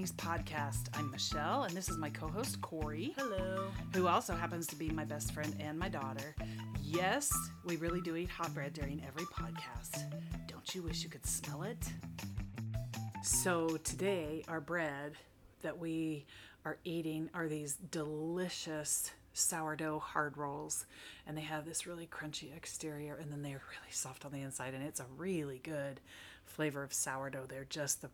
Granny's podcast. I'm Michelle, and this is my co host, Corey, Hello. who also happens to be my best friend and my daughter. Yes, we really do eat hot bread during every podcast. Don't you wish you could smell it? So, today, our bread that we are eating are these delicious sourdough hard rolls. And they have this really crunchy exterior, and then they're really soft on the inside. And it's a really good flavor of sourdough. They're just the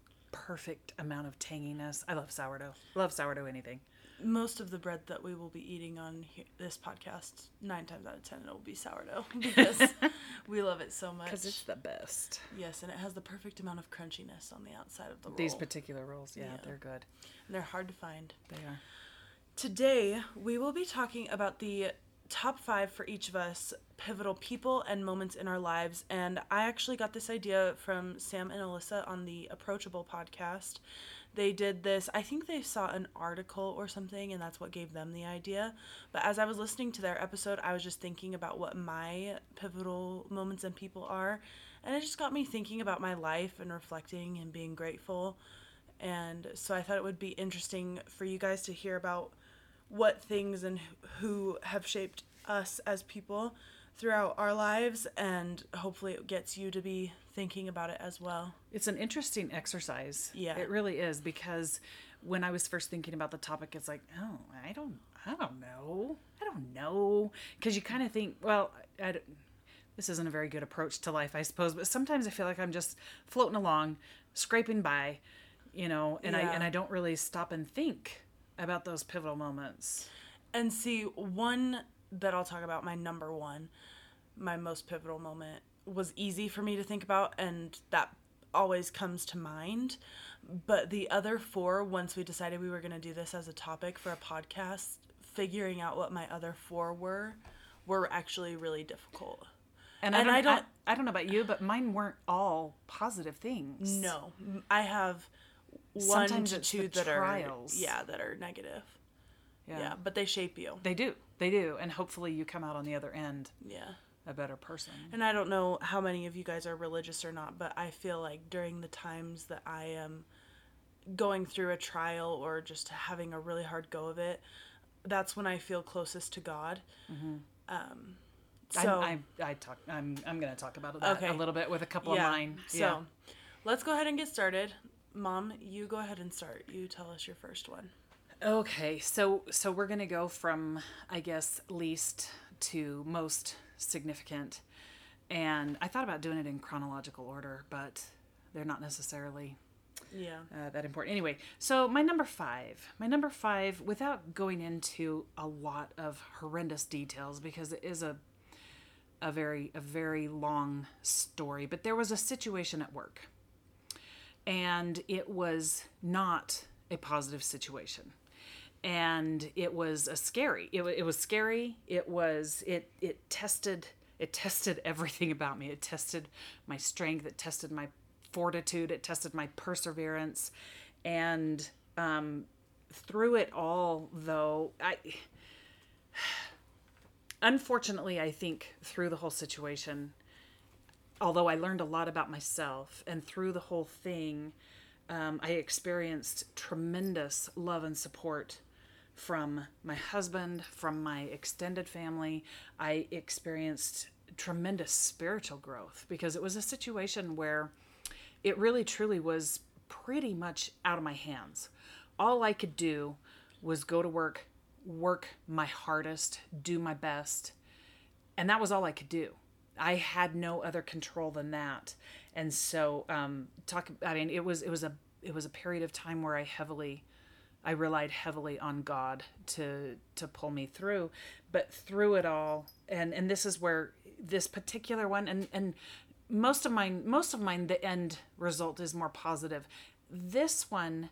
perfect amount of tanginess. I love sourdough. Love sourdough anything. Most of the bread that we will be eating on this podcast, nine times out of ten, it will be sourdough because we love it so much. Because it's the best. yes, and it has the perfect amount of crunchiness on the outside of the roll. These particular rolls, yeah, Yeah. they're good. And they're hard to find. They are. Today, we will be talking about the top five for each of us pivotal people and moments in our lives. And I actually got this idea from Sam and Alyssa on the Approachable podcast. They did this, I think they saw an article or something, and that's what gave them the idea. But as I was listening to their episode, I was just thinking about what my pivotal moments and people are. And it just got me thinking about my life and reflecting and being grateful. And so I thought it would be interesting for you guys to hear about what things and who have shaped us as people throughout our lives and hopefully it gets you to be thinking about it as well. It's an interesting exercise. Yeah. It really is because when I was first thinking about the topic, it's like, oh, I don't, I don't know, I don't know, because you kind of think, well, I, don't- this isn't a very good approach to life, I suppose. But sometimes I feel like I'm just floating along, scraping by, you know, and I and I don't really stop and think about those pivotal moments. And see, one that I'll talk about, my number one, my most pivotal moment, was easy for me to think about, and that always comes to mind. But the other four, once we decided we were going to do this as a topic for a podcast, figuring out what my other four were, were actually really difficult. And, I don't, I I don't- don't, I, don't know about you, but mine weren't all positive things. No, I have one Sometimes to two that trials. are yeah that are negative. Yeah. Yeah. but they shape you. They do. They do. And hopefully you come out on the other end Yeah. a better person. And I don't know how many of you guys are religious or not, but I feel like during the times that I am going through a trial or just having a really hard go of it, that's when I feel closest to God. Mm-hmm. Um, so I, I, I talk. I'm. I'm going to talk about that Okay. a little bit with a couple yeah. of mine. So yeah. let's go ahead and get started. Mom, you go ahead and start. You tell us your first one. Okay. So so we're going to go from I guess least to most significant, and I thought about doing it in chronological order, but they're not necessarily Yeah. uh, that important. Anyway, so my number five, my number five, without going into a lot of horrendous details because it is a a very a very long story, but there was a situation at work, and it was not a positive situation. And it was a scary. It, it was scary. It was it it tested it tested everything about me. It tested my strength. It tested my fortitude. It tested my perseverance, and um, through it all, though I unfortunately, I think through the whole situation, although I learned a lot about myself, and through the whole thing, um, I experienced tremendous love and support from my husband, from my extended family. I experienced tremendous spiritual growth because it was a situation where it really truly was pretty much out of my hands. All I could do was go to work, work my hardest, do my best, and that was all I could do. I had no other control than that, and so um, talk. I mean, it was it was a it was a period of time where I heavily, I relied heavily on God to to pull me through, but through it all, and and this is where this particular one and and most of mine most of mine the end result is more positive. This one,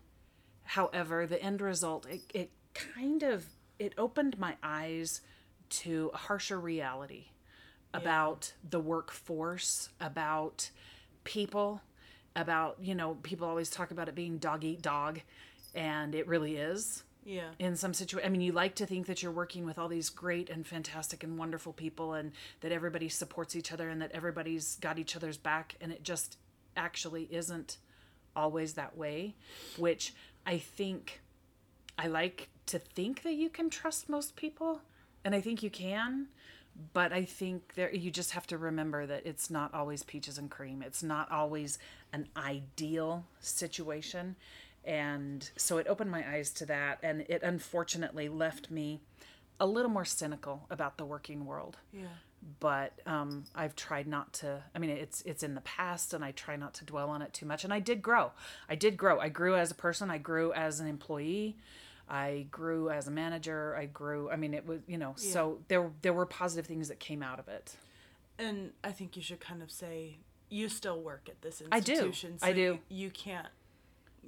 however, the end result it, it kind of it opened my eyes to a harsher reality about the workforce, about people, about, you know, people always talk about it being dog eat dog, and it really is Yeah. in some situation. I mean, you like to think that you're working with all these great and fantastic and wonderful people and that everybody supports each other and that everybody's got each other's back, and it just actually isn't always that way, which I think I like to think that you can trust most people, and I think you can. But I think there you just have to remember that it's not always peaches and cream. It's not always an ideal situation. And so it opened my eyes to that and it unfortunately left me a little more cynical about the working world Yeah. but um, I've tried not to. I mean, it's it's in the past, and I try not to dwell on it too much. And I did grow. I did grow. I grew as a person. I grew as an employee. I grew as a manager. I grew. I mean, it was you know. So there there were positive things that came out of it. And I think you should kind of say you still work at this institution. I do. institution. I do. You, you can't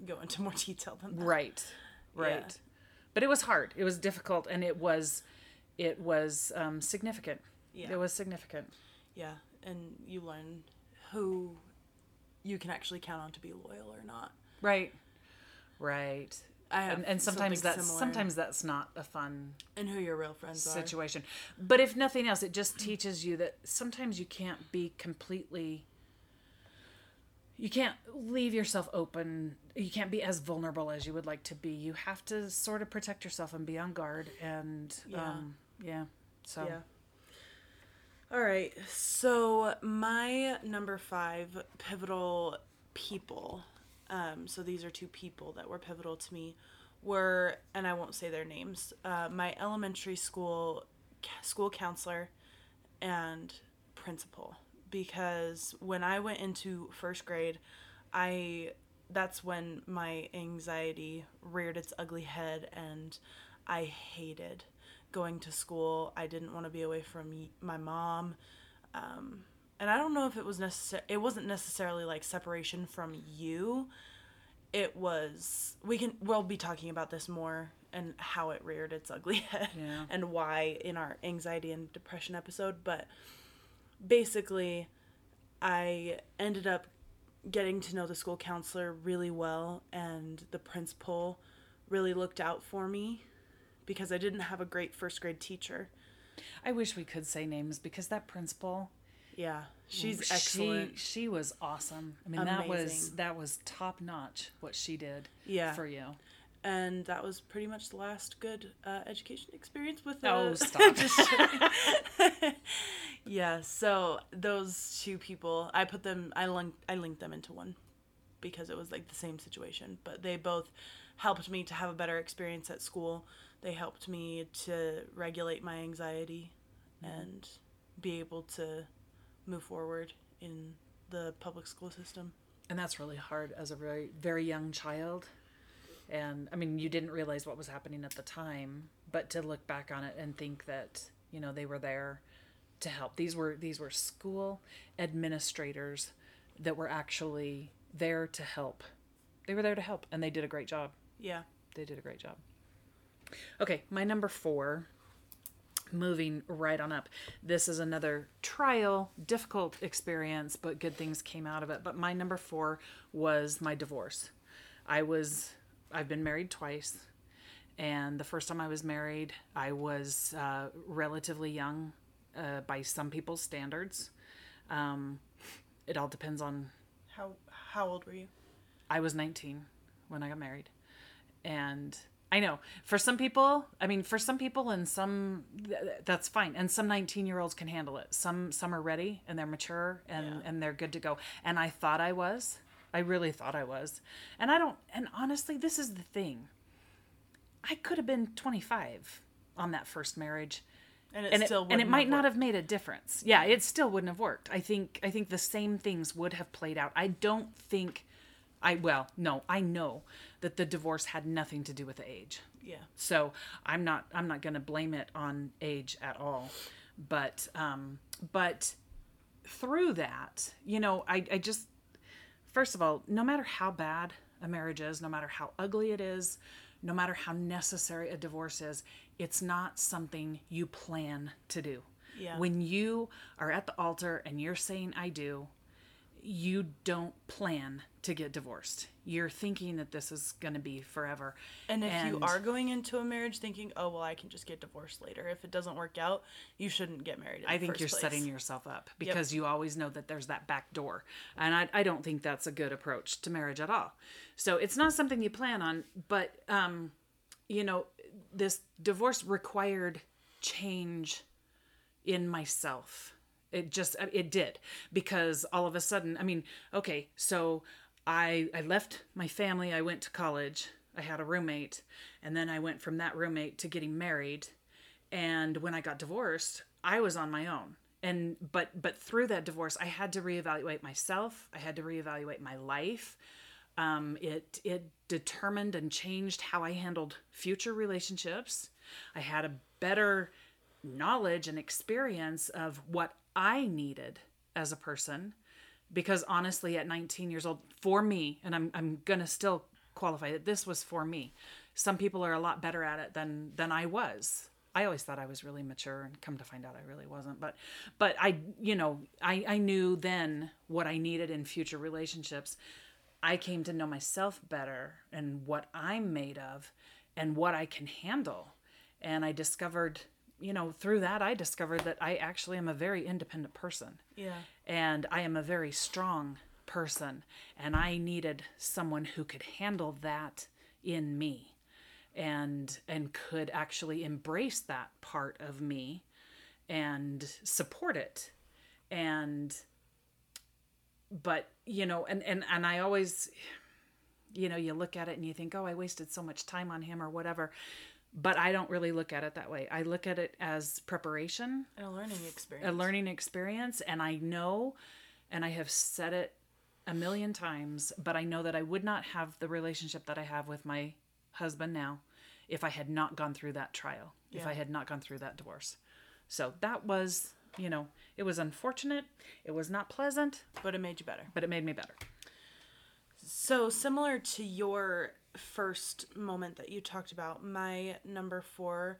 go into more detail than that. Right. Right. But it was hard. It was difficult, and it was it was um, significant. Yeah. It was significant. Yeah. And you learn who you can actually count on to be loyal or not. Right. Right. I have And, and sometimes that's similar. sometimes that's not a fun and who your real friends are. situation. But if nothing else, it just teaches you that sometimes you can't be completely you can't leave yourself open. You can't be as vulnerable as you would like to be. You have to sort of protect yourself and be on guard and Yeah. um yeah. So Yeah. All right. So my number five pivotal people. Um, so these are two people that were pivotal to me. Were and I won't say their names. Uh, my elementary school school counselor and principal because when I went into first grade, I that's when my anxiety reared its ugly head and I hated going to school. I didn't want to be away from my mom. Um, and I don't know if it was necessary it wasn't necessarily like separation from you. It was we can we'll be talking about this more and how it reared its ugly head Yeah. and why in our anxiety and depression episode, but basically I ended up getting to know the school counselor really well and the principal really looked out for me because I didn't have a great first grade teacher. I wish we could say names because that principal Yeah, she's she- excellent. She, was awesome. I mean that was that was top notch what she did Yeah. for you. and that was pretty much the last good uh, education experience with Oh, uh, stop. yeah so those two people i put them i linked i linked them into one because it was like the same situation but they both helped me to have a better experience at school they helped me to regulate my anxiety and be able to move forward in the public school system. And that's really hard as a very very young child. And i mean you didn't realize what was happening at the time but to look back on it and think that you know they were there to help. These were these were school administrators that were actually there to help. They were there to help and they did a great job. Yeah. They did a great job. Okay my number four moving right on up. This is another trial difficult experience but good things came out of it. But my number four was my divorce. I was i've been married twice and the first time i was married i was uh, relatively young uh, by some people's standards. Um, it all depends on how how old were you? I was 19 when I got married. And I know for some people, I mean, for some people and some th- that's fine. And some 19 year olds can handle it. Some, some are ready and they're mature and, Yeah. and they're good to go. And I thought I was, I really thought I was. And I don't, and honestly, this is the thing. I could have been 25 on that first marriage and it and it, still and it might not have made a difference. Yeah, it still wouldn't have worked. I think I think the same things would have played out. I don't think I well, no, I know that the divorce had nothing to do with the age. yeah So I'm not I'm not going to blame it on age at all. But um but through that, you know, I I just first of all, no matter how bad a marriage is, no matter how ugly it is, no matter how necessary a divorce is, it's not something you plan to do. Yeah. When you are at the altar and you're saying I do, you don't plan to get divorced. You're thinking that this is going to be forever. And if you are going into a marriage thinking, "Oh, well, I can just get divorced later," if it doesn't work out, you shouldn't get married. I think you're place. setting yourself up because yep. you always know that there's that back door, and I, I don't think that's a good approach to marriage at all. So it's not something you plan on, but um, you know, this divorce required change in myself it just uh, it did. Because all of a sudden i mean okay so i i left my family i went to college i had a roommate and then i went from that roommate to getting married. And when i got divorced i was on my own. And but but through that divorce i had to reevaluate myself i had to reevaluate my life. Um, it it determined and changed how i handled future relationships. I had a better knowledge and experience of what I needed as a person because honestly at 19 years old for me and I'm I'm going to still qualify that this was for me. Some people are a lot better at it than than I was. I always thought I was really mature and come to find out I really wasn't. But but I you know, I I knew then what I needed in future relationships. I came to know myself better and what I'm made of and what I can handle. And I discovered you know, through that, I discovered that I actually am a very independent person. Yeah. And I am a very strong person. And I needed someone who could handle that in me and and could actually embrace that part of me and support it and but you know and and and I always you know you look at it and you think oh I wasted so much time on him or whatever but I don't really look at it that way. I look at it as preparation, a learning experience, a learning experience, and I know, and I have said it a million times, but I know that I would not have the relationship that I have with my husband now if I had not gone through that trial, yeah. if I had not gone through that divorce. So that was, you know, it was unfortunate. It was not pleasant, but it made you better. But it made me better. So similar to your first moment that you talked about, my number four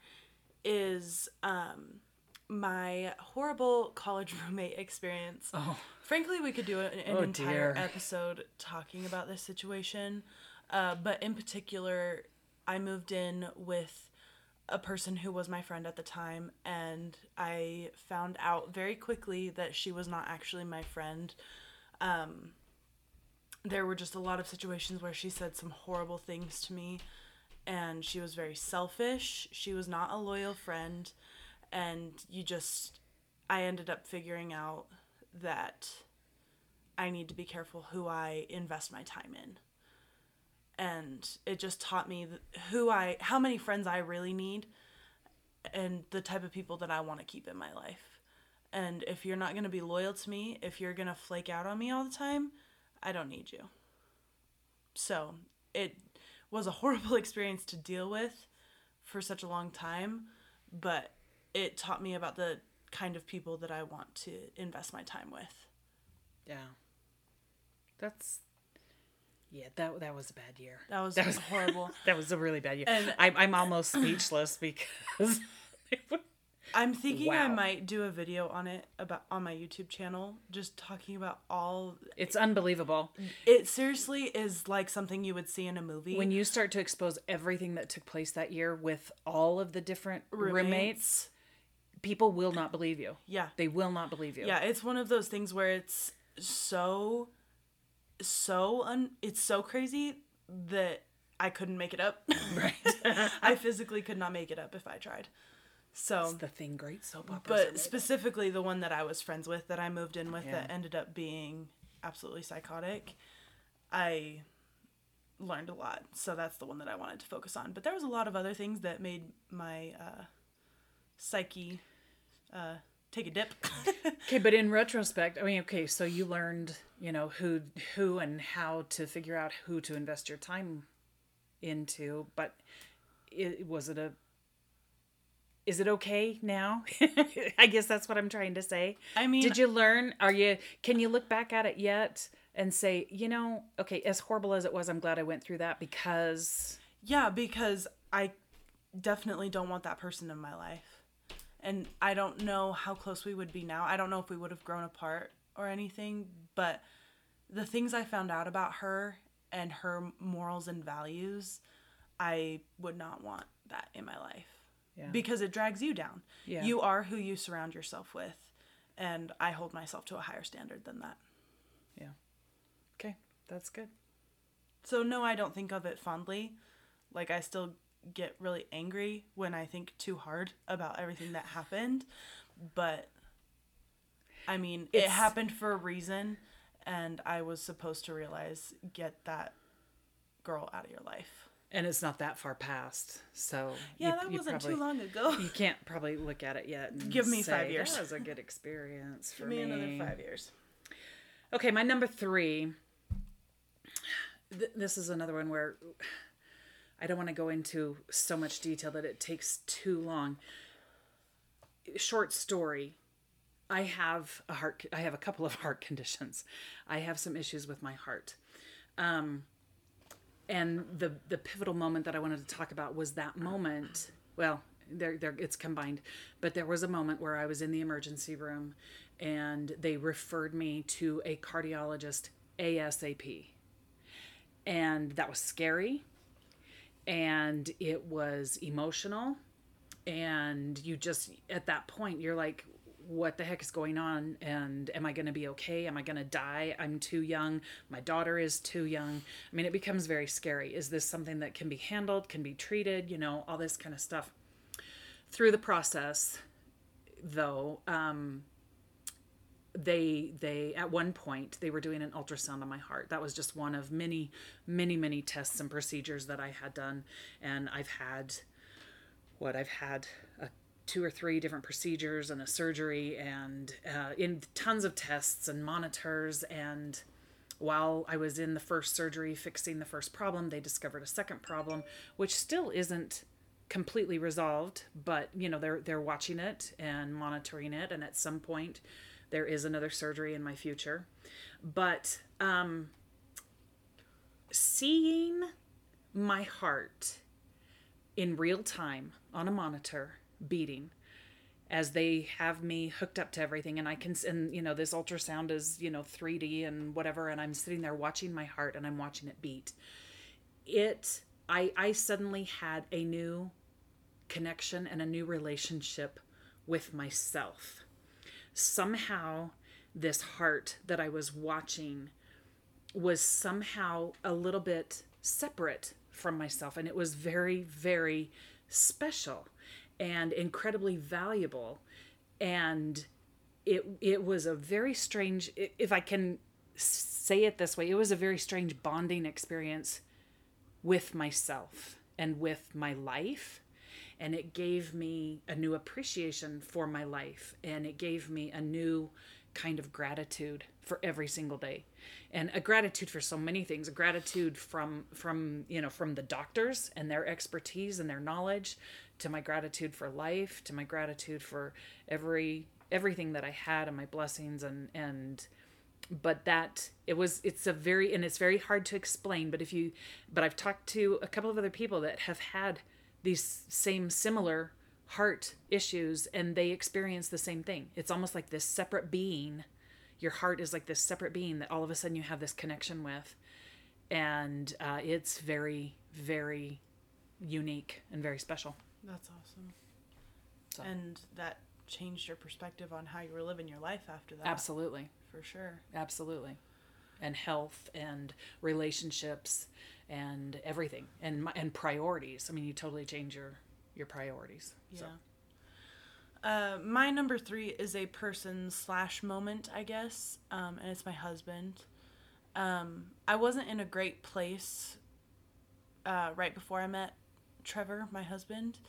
is um, my horrible college roommate experience. Oh. Frankly, we could do an, an oh, entire dear. episode talking about this situation. Uh, but in particular, I moved in with a person who was my friend at the time, and I found out very quickly that she was not actually my friend. Um, there were just a lot of situations where she said some horrible things to me and she was very selfish. She was not a loyal friend and you just I ended up figuring out that I need to be careful who I invest my time in. And it just taught me who I how many friends I really need and the type of people that I want to keep in my life. And if you're not going to be loyal to me, if you're going to flake out on me all the time, I don't need you. So it was a horrible experience to deal with for such a long time, but it taught me about the kind of people that I want to invest my time with. Yeah. That's yeah, that that was a bad year. That was, that was horrible. that was a really bad year. And I'm I'm almost speechless because I'm thinking wow. I might do a video on it about on my YouTube channel, just talking about all. It's unbelievable. It seriously is like something you would see in a movie. When you start to expose everything that took place that year with all of the different roommates, roommates people will not believe you. Yeah, they will not believe you. Yeah, it's one of those things where it's so, so un. It's so crazy that I couldn't make it up. Right. I physically could not make it up if I tried. So it's the thing great soap opera. But specifically the one that I was friends with that I moved in with yeah. that ended up being absolutely psychotic. I learned a lot. So that's the one that I wanted to focus on. But there was a lot of other things that made my uh, psyche uh, take a dip. okay, but in retrospect, I mean, okay, so you learned, you know, who who and how to figure out who to invest your time into, but it, was it a is it okay now? I guess that's what I'm trying to say. I mean, did you learn? Are you? Can you look back at it yet and say, you know, okay, as horrible as it was, I'm glad I went through that because. Yeah, because I definitely don't want that person in my life, and I don't know how close we would be now. I don't know if we would have grown apart or anything, but the things I found out about her and her morals and values, I would not want that in my life. Yeah. Because it drags you down. Yeah. You are who you surround yourself with. And I hold myself to a higher standard than that. Yeah. Okay, that's good. So, no, I don't think of it fondly. Like, I still get really angry when I think too hard about everything that happened. But, I mean, it happened for a reason. And I was supposed to realize get that girl out of your life. And it's not that far past, so Yeah, you- that you wasn't probably- too long ago. You can't probably look at it yet. And Give me say, five years. That was a good experience for Give me another five years. Okay, my number three. Th- this is another one where I don't want to go into so much detail that it takes too long. Short story. I have a heart. I have a couple of heart conditions. I have some issues with my heart. Um, and the the pivotal moment that I wanted to talk about was that moment. Well, there there it's combined, but there was a moment where I was in the emergency room, and they referred me to a cardiologist ASAP, and that was scary, and it was emotional, and you just at that point you're like what the heck is going on and am i going to be okay? Am i going to die? I'm too young. My daughter is too young. I mean it becomes very scary. Is this something that can be handled can be treated you know all this kind of stuff. Through the process though um they they at one point they were doing an ultrasound on my heart. That was just one of many many many tests and procedures that i had done and i've had what I've had two or three different procedures and a surgery and uh, in tons of tests and monitors. And while I was in the first surgery fixing the first problem they discovered a second problem which still isn't completely resolved but you know they're they're watching it and monitoring it. And at some point there is another surgery in my future. But um seeing my heart in real time on a monitor beating as they have me hooked up to everything. And I can and you know this ultrasound is you know 3D and whatever and I'm sitting there watching my heart and I'm watching it beat. It I I suddenly had a new connection and a new relationship with myself. Somehow this heart that I was watching was somehow a little bit separate from myself and it was very very special and incredibly valuable. And it it was a very strange if i can say it this way it was a very strange bonding experience with myself and with my life. And it gave me a new appreciation for my life. And it gave me a new kind of gratitude for every single day. And a gratitude for so many things. A gratitude from from you know from the doctors and their expertise and their knowledge to my gratitude for life to my gratitude for every everything that i had and my blessings and and but that it was it's a very and it's very hard to explain but if you but i've talked to a couple of other people that have had these same similar heart issues and they experience the same thing. It's almost like this separate being. Your heart is like this separate being that all of a sudden you have this connection with. And uh, it's very very unique and very special That's awesome. So- And that changed your perspective on how you were living your life after that. absolutely For sure. absolutely and health and relationships and everything and my- and priorities i mean you totally change your your priorities Yeah. so Uh, my number three is a person slash moment, I guess, um, and it's my husband. Um, I wasn't in a great place uh, right before I met Trevor, my husband,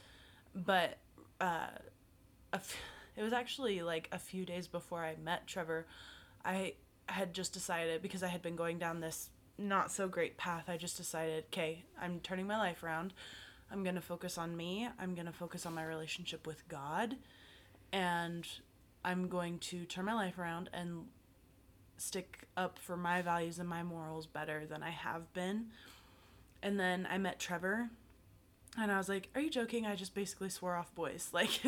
but uh, it was actually like a few days before I met Trevor. I had just decided because I had been going down this not so great path. I just decided, okay, I'm turning my life around. I'm going to focus on me. I'm going to focus on my relationship with God. And I'm going to turn my life around and stick up for my values and my morals better than I have been. And then I met Trevor. And I was like, Are you joking? I just basically swore off boys. Like,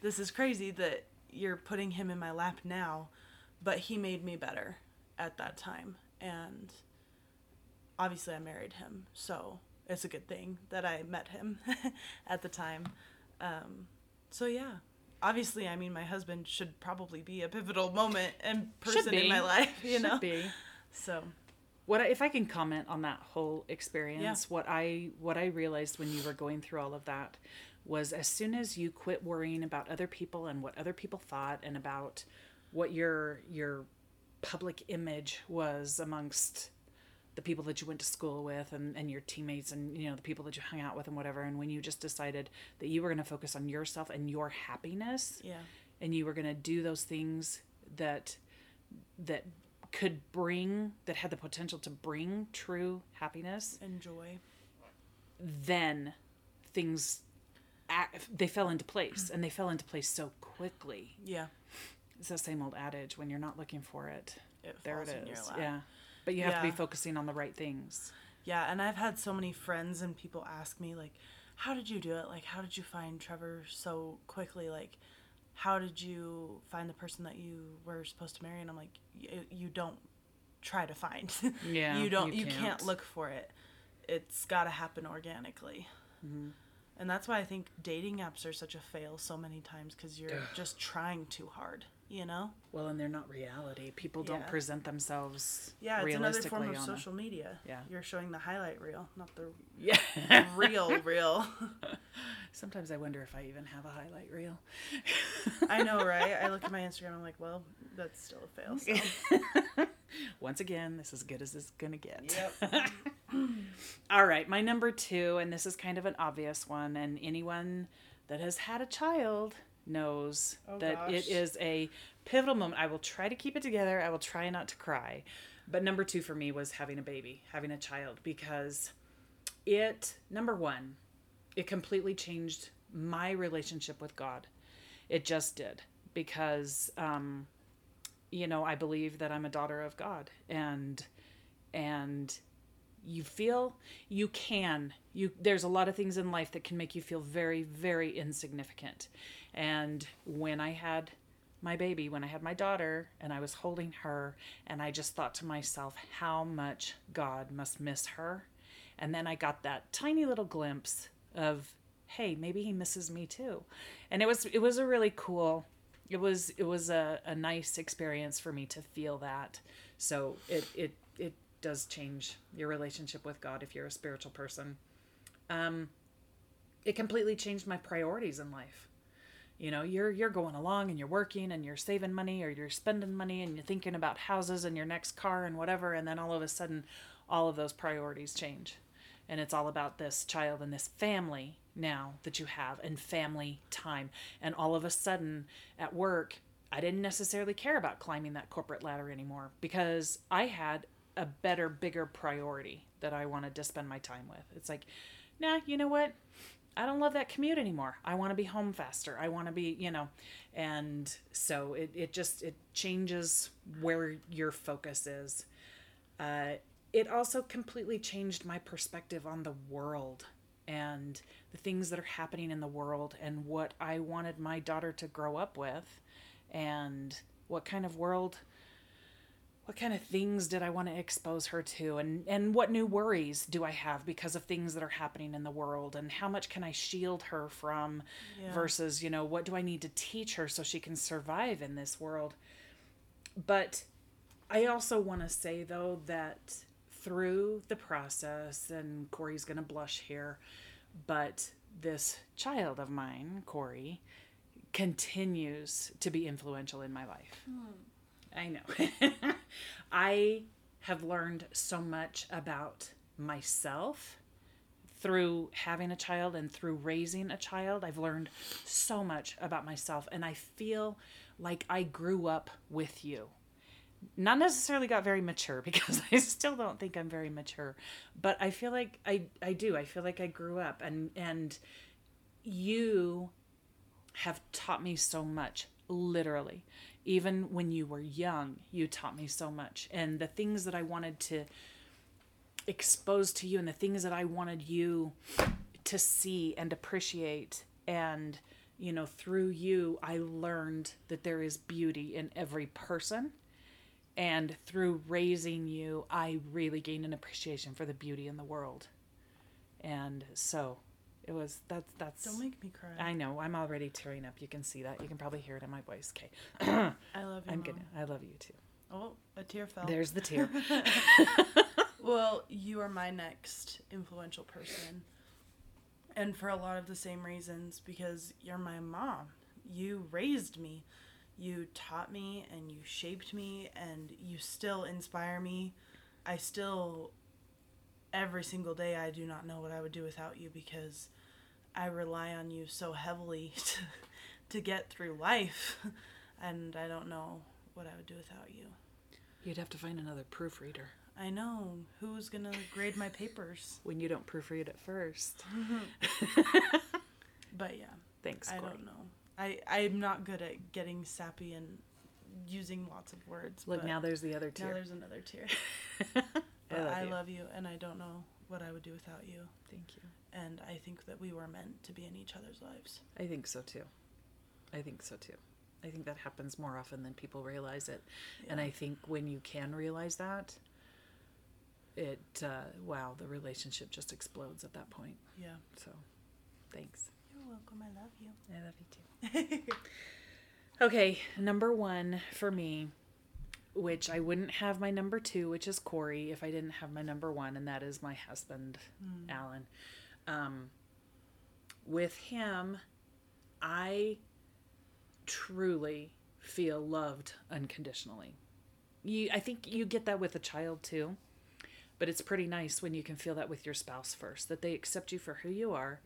this is crazy that you're putting him in my lap now. But he made me better at that time. and obviously I married him, so it's a good thing that I met him at the time. Um, so yeah, obviously, I mean, my husband should probably be a pivotal moment and person in my life, you Should know. be. So What I, if I can comment on that whole experience? What I what I realized when you were going through all of that was as soon as you quit worrying about other people and what other people thought and about what your your public image was amongst the people that you went to school with and, and your teammates and you know the people that you hung out with and whatever and when you just decided that you were going to focus on yourself and your happiness yeah, and you were going to do those things that that could bring that had the potential to bring true happiness and joy. then things they fell into place and they fell into place so quickly. Yeah, it's the same old adage when you're not looking for it it there it lap. yeah. But you have to be focusing on the right things. Yeah, and I've had so many friends and people ask me like, "How did you do it? Like, how did you find Trevor so quickly? Like, how did you find the person that you were supposed to marry?" And I'm like, "You don't try to find. Yeah, you don't. you You, can't. can't. look for it. It's got to happen organically." Mm-hmm. And that's why I think dating apps are such a fail so many times because you're just trying too hard. You know? well and they're not reality people don't Yeah. present themselves Yeah, it's another form of realistically on a- social media. Yeah. You're showing the highlight reel, not the yeah real real sometimes i wonder if i even have a highlight reel I know, right? I look at my Instagram. I'm like, well, that's still a fail. So. once again this is as good as it's gonna get Yep. All right, my number two, and this is kind of an obvious one, and anyone that has had a child knows Oh, that gosh. it is a pivotal moment. I will try to keep it together. I will try not to cry. But number two for me was having a baby, having a child, because it, number one, it completely changed my relationship with God. It just did. Because, um, you know, I believe that I'm a daughter of God. And, and, you feel you can you there's a lot of things in life that can make you feel very very insignificant and when i had my baby when i had my daughter and i was holding her and i just thought to myself how much god must miss her. And then i got that tiny little glimpse of hey maybe he misses me too. And it was it was a really cool it was it was a, a nice experience for me to feel that. So it it it does change your relationship with god if you're a spiritual person. Um it completely changed my priorities in life you know you're you're going along and you're working and you're saving money or you're spending money and you're thinking about houses and your next car and whatever and then all of a sudden all of those priorities change. And it's all about this child and this family now that you have and family time. And all of a sudden at work I didn't necessarily care about climbing that corporate ladder anymore because I had a better bigger priority that I wanted to spend my time with. It's like nah you know what I don't love that commute anymore. I want to be home faster. I want to be, you know, and so it, it just it changes where your focus is. Uh, it also completely changed my perspective on the world and the things that are happening in the world and what I wanted my daughter to grow up with and what kind of world what kind of things did I want to expose her to? And and what new worries do I have because of things that are happening in the world? And how much can I shield her from Yeah. versus you know what do I need to teach her so she can survive in this world? But I also want to say though that through the process and Corey's going to blush here but this child of mine Corey continues to be influential in my life hmm. I know. I have learned so much about myself through having a child and through raising a child. I've learned so much about myself, and I feel like I grew up with you. Not necessarily got very mature because I still don't think I'm very mature, but I feel like I, I do. I feel like I grew up, and and you have taught me so much, literally. Even when you were young, you taught me so much. And the things that I wanted to expose to you and the things that I wanted you to see and appreciate. And, you know, through you, I learned that there is beauty in every person And through raising you, I really gained an appreciation for the beauty in the world. And so it was that's that's Don't make me cry. I know, I'm already tearing up. You can see that. You can probably hear it in my voice. Okay. I love you. I'm Mom. gonna I love you too. Oh, a tear fell. There's the tear. Well, you are my next influential person. And for a lot of the same reasons, because you're my mom. You raised me. You taught me and you shaped me, and you still inspire me. I still, every single day, I do not know what I would do without you because I rely on you so heavily to, to get through life. And I don't know what I would do without you. You'd have to find another proofreader I know. Who's going to grade my papers? when you don't proofread at first. But yeah, Thanks, I Corey. don't know. I I'm not good at getting sappy and using lots of words. Look, now there's the other tear. now there's another tear. I love I you. love you, and I don't know what I would do without you. Thank you. And I think that we were meant to be in each other's lives. I think so too. I think so too. I think that happens more often than people realize it. And I think when you can realize that, it, uh, wow, the relationship just explodes at that point. Yeah. So thanks. You're welcome. I love you. I love you too. Okay, number one for me, which I wouldn't have my number two, which is Corey, if I didn't have my number one, and that is my husband, Alan. Um, with him, I truly feel loved unconditionally. You, I think you get that with a child too, but it's pretty nice when you can feel that with your spouse first, that they accept you for who you are,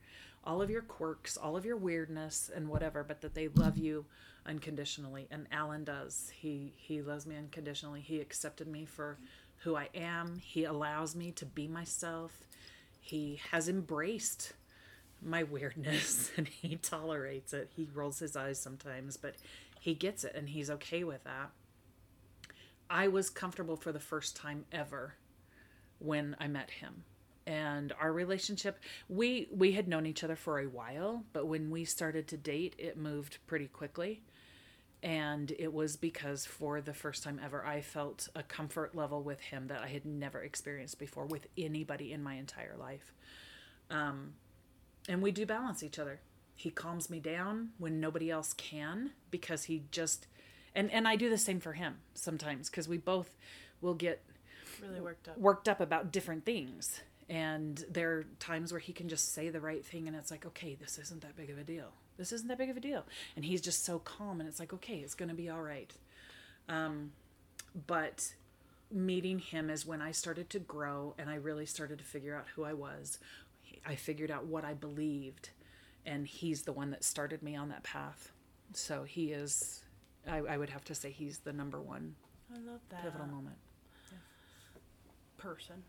all of your quirks, all of your weirdness and whatever, but that they love you unconditionally. And Alan does. He he loves me unconditionally. He accepted me for who I am. He allows me to be myself. He has embraced my weirdness and he tolerates it. He rolls his eyes sometimes, but he gets it and he's okay with that. I was comfortable for the first time ever when I met him. And our relationship, we we had known each other for a while, but when we started to date, it moved pretty quickly. And it was because for the first time ever, I felt a comfort level with him that I had never experienced before with anybody in my entire life. Um, and we do balance each other. He calms me down when nobody else can because he just and and I do the same for him sometimes because we both will get Really worked up. worked up about different things and there are times where he can just say the right thing and it's like okay this isn't that big of a deal. This isn't that big of a deal. And he's just so calm and it's like okay it's going to be all right. Um, but meeting him is when i started to grow and i really started to figure out who i was. I figured out what i believed and he's the one that started me on that path. So he is i, I would have to say he's the number one I love that. pivotal moment. Person.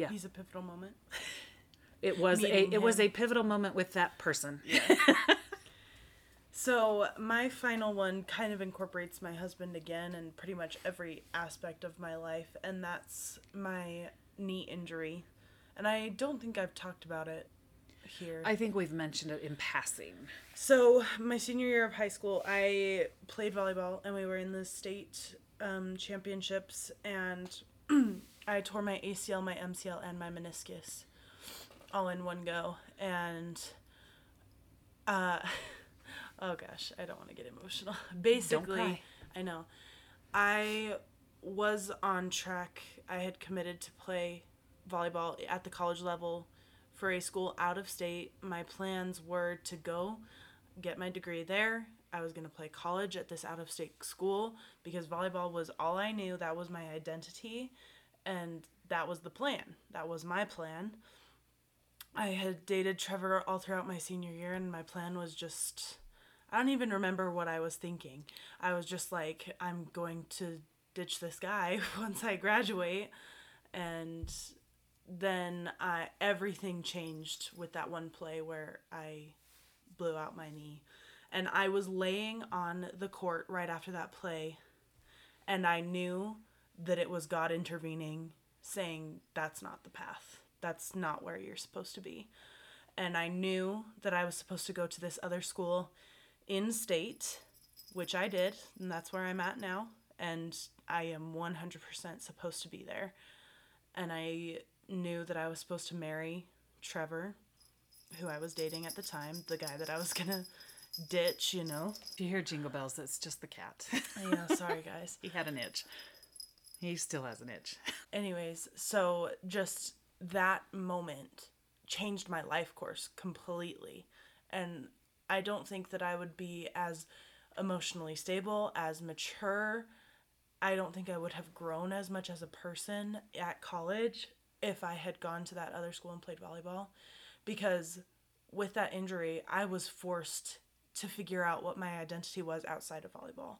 Yeah. He's a pivotal moment. It was a it was a pivotal moment with that person. yeah. So my final one kind of incorporates my husband again and pretty much every aspect of my life, and that's my knee injury. And I don't think I've talked about it here. I think we've mentioned it in passing. So, my senior year of high school, I played volleyball and we were in the state um, championships, and I tore my ACL, my MCL, and my meniscus all in one go. And, uh, oh gosh, I don't want to get emotional. Basically. I know. I was on track. I had committed to play volleyball at the college level for a school out of state. My plans were to go get my degree there. I was going to play college at this out of state school because volleyball was all I knew. That was my identity. And that was the plan. That was my plan. I had dated Trevor all throughout my senior year, and my plan was just. I don't even remember what I was thinking. I was just like, I'm going to ditch this guy once I graduate. And then I, everything changed with that one play where I blew out my knee. And I was laying on the court right after that play, and I knew that it was God intervening, saying, That's not the path. That's not where you're supposed to be. And I knew that I was supposed to go to this other school in state, which I did, and that's where I'm at now. and I am 100% supposed to be there. And I knew that I was supposed to marry Trevor, who I was dating at the time, the guy that I was gonna ditch, you know. If you hear jingle bells, that's just the cat. Yeah, sorry guys. he had an itch. He still has an itch. Anyways, so just that moment changed my life course completely. And I don't think that I would be as emotionally stable, as mature. I don't think I would have grown as much as a person at college if I had gone to that other school and played volleyball. Because with that injury, I was forced to figure out what my identity was outside of volleyball.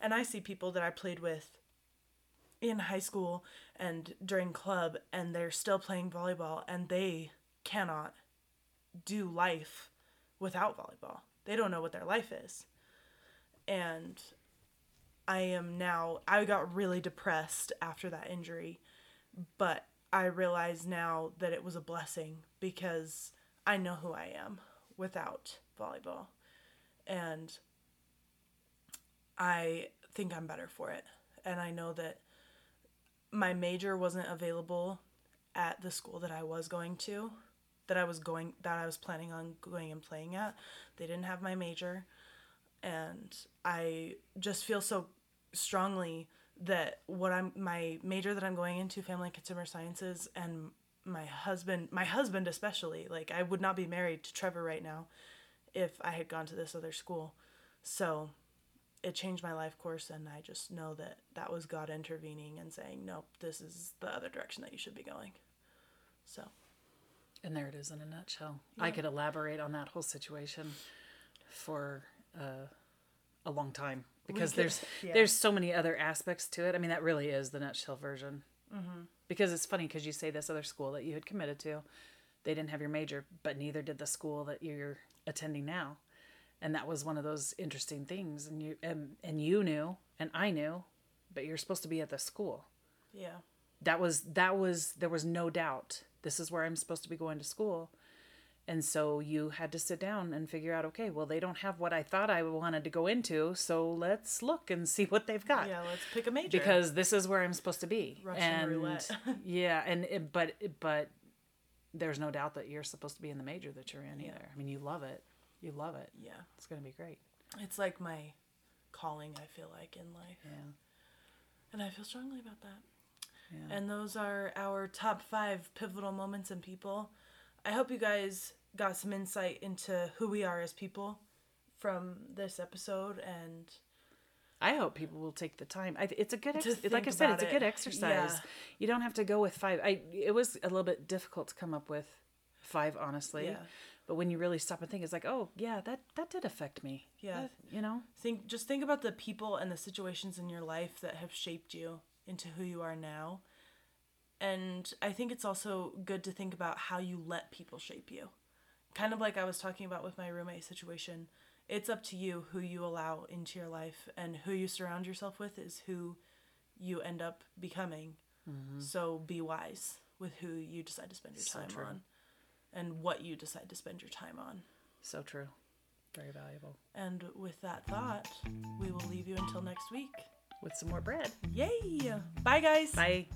And I see people that I played with in high school and during club and they're still playing volleyball and they cannot do life without volleyball. They don't know what their life is. And I am now I got really depressed after that injury, but I realize now that it was a blessing because I know who I am without volleyball. And I think I'm better for it. And I know that my major wasn't available at the school that I was going to, that I was going that I was planning on going and playing at. They didn't have my major and I just feel so strongly that what I'm my major that I'm going into family and consumer sciences and my husband my husband especially like I would not be married to Trevor right now if I had gone to this other school. So it changed my life course and i just know that that was god intervening and saying nope this is the other direction that you should be going so And there it is in a nutshell. I could elaborate on that whole situation for uh, a long time because could- there's yeah. there's so many other aspects to it. I mean, that really is the nutshell version. Mm-hmm. Because it's funny because you say this other school that you had committed to, they didn't have your major, but neither did the school that you're attending now, and that was one of those interesting things. And you and, and you knew, and I knew, but you're supposed to be at the school. Yeah. That was that was there was no doubt. This is where i'm supposed to be going to school. And so you had to sit down and figure out okay well they don't have what i thought i wanted to go into. So let's look and see what they've got. Yeah let's pick a major. Because this is where i'm supposed to be. Russian and roulette. yeah and it, but but there's no doubt that you're supposed to be in the major that you're in either. I mean you love it you love it yeah it's going to be great it's like my calling i feel like in life yeah and i feel strongly about that yeah And those are our top five pivotal moments and people. I hope you guys got some insight into who we are as people from this episode. And I hope people will take the time. I, it's a good, ex- like I said, it's a good it. exercise. Yeah. You don't have to go with five. I it was a little bit difficult to come up with five, honestly. Yeah. But when you really stop and think, it's like, oh yeah, that that did affect me. Yeah. That- you know. think just think about the people and the situations in your life that have shaped you into who you are now. And I think it's also good to think about how you let people shape you. Kind of like I was talking about with my roommate situation. It's up to you who you allow into your life and who you surround yourself with is who you end up becoming. Mm-hmm. So be wise with who you decide to spend your So time true. on and what you decide to spend your time on. So true. Very valuable. And with that thought, we will leave you until next week. With some more bread. Yay! Bye, guys. Bye.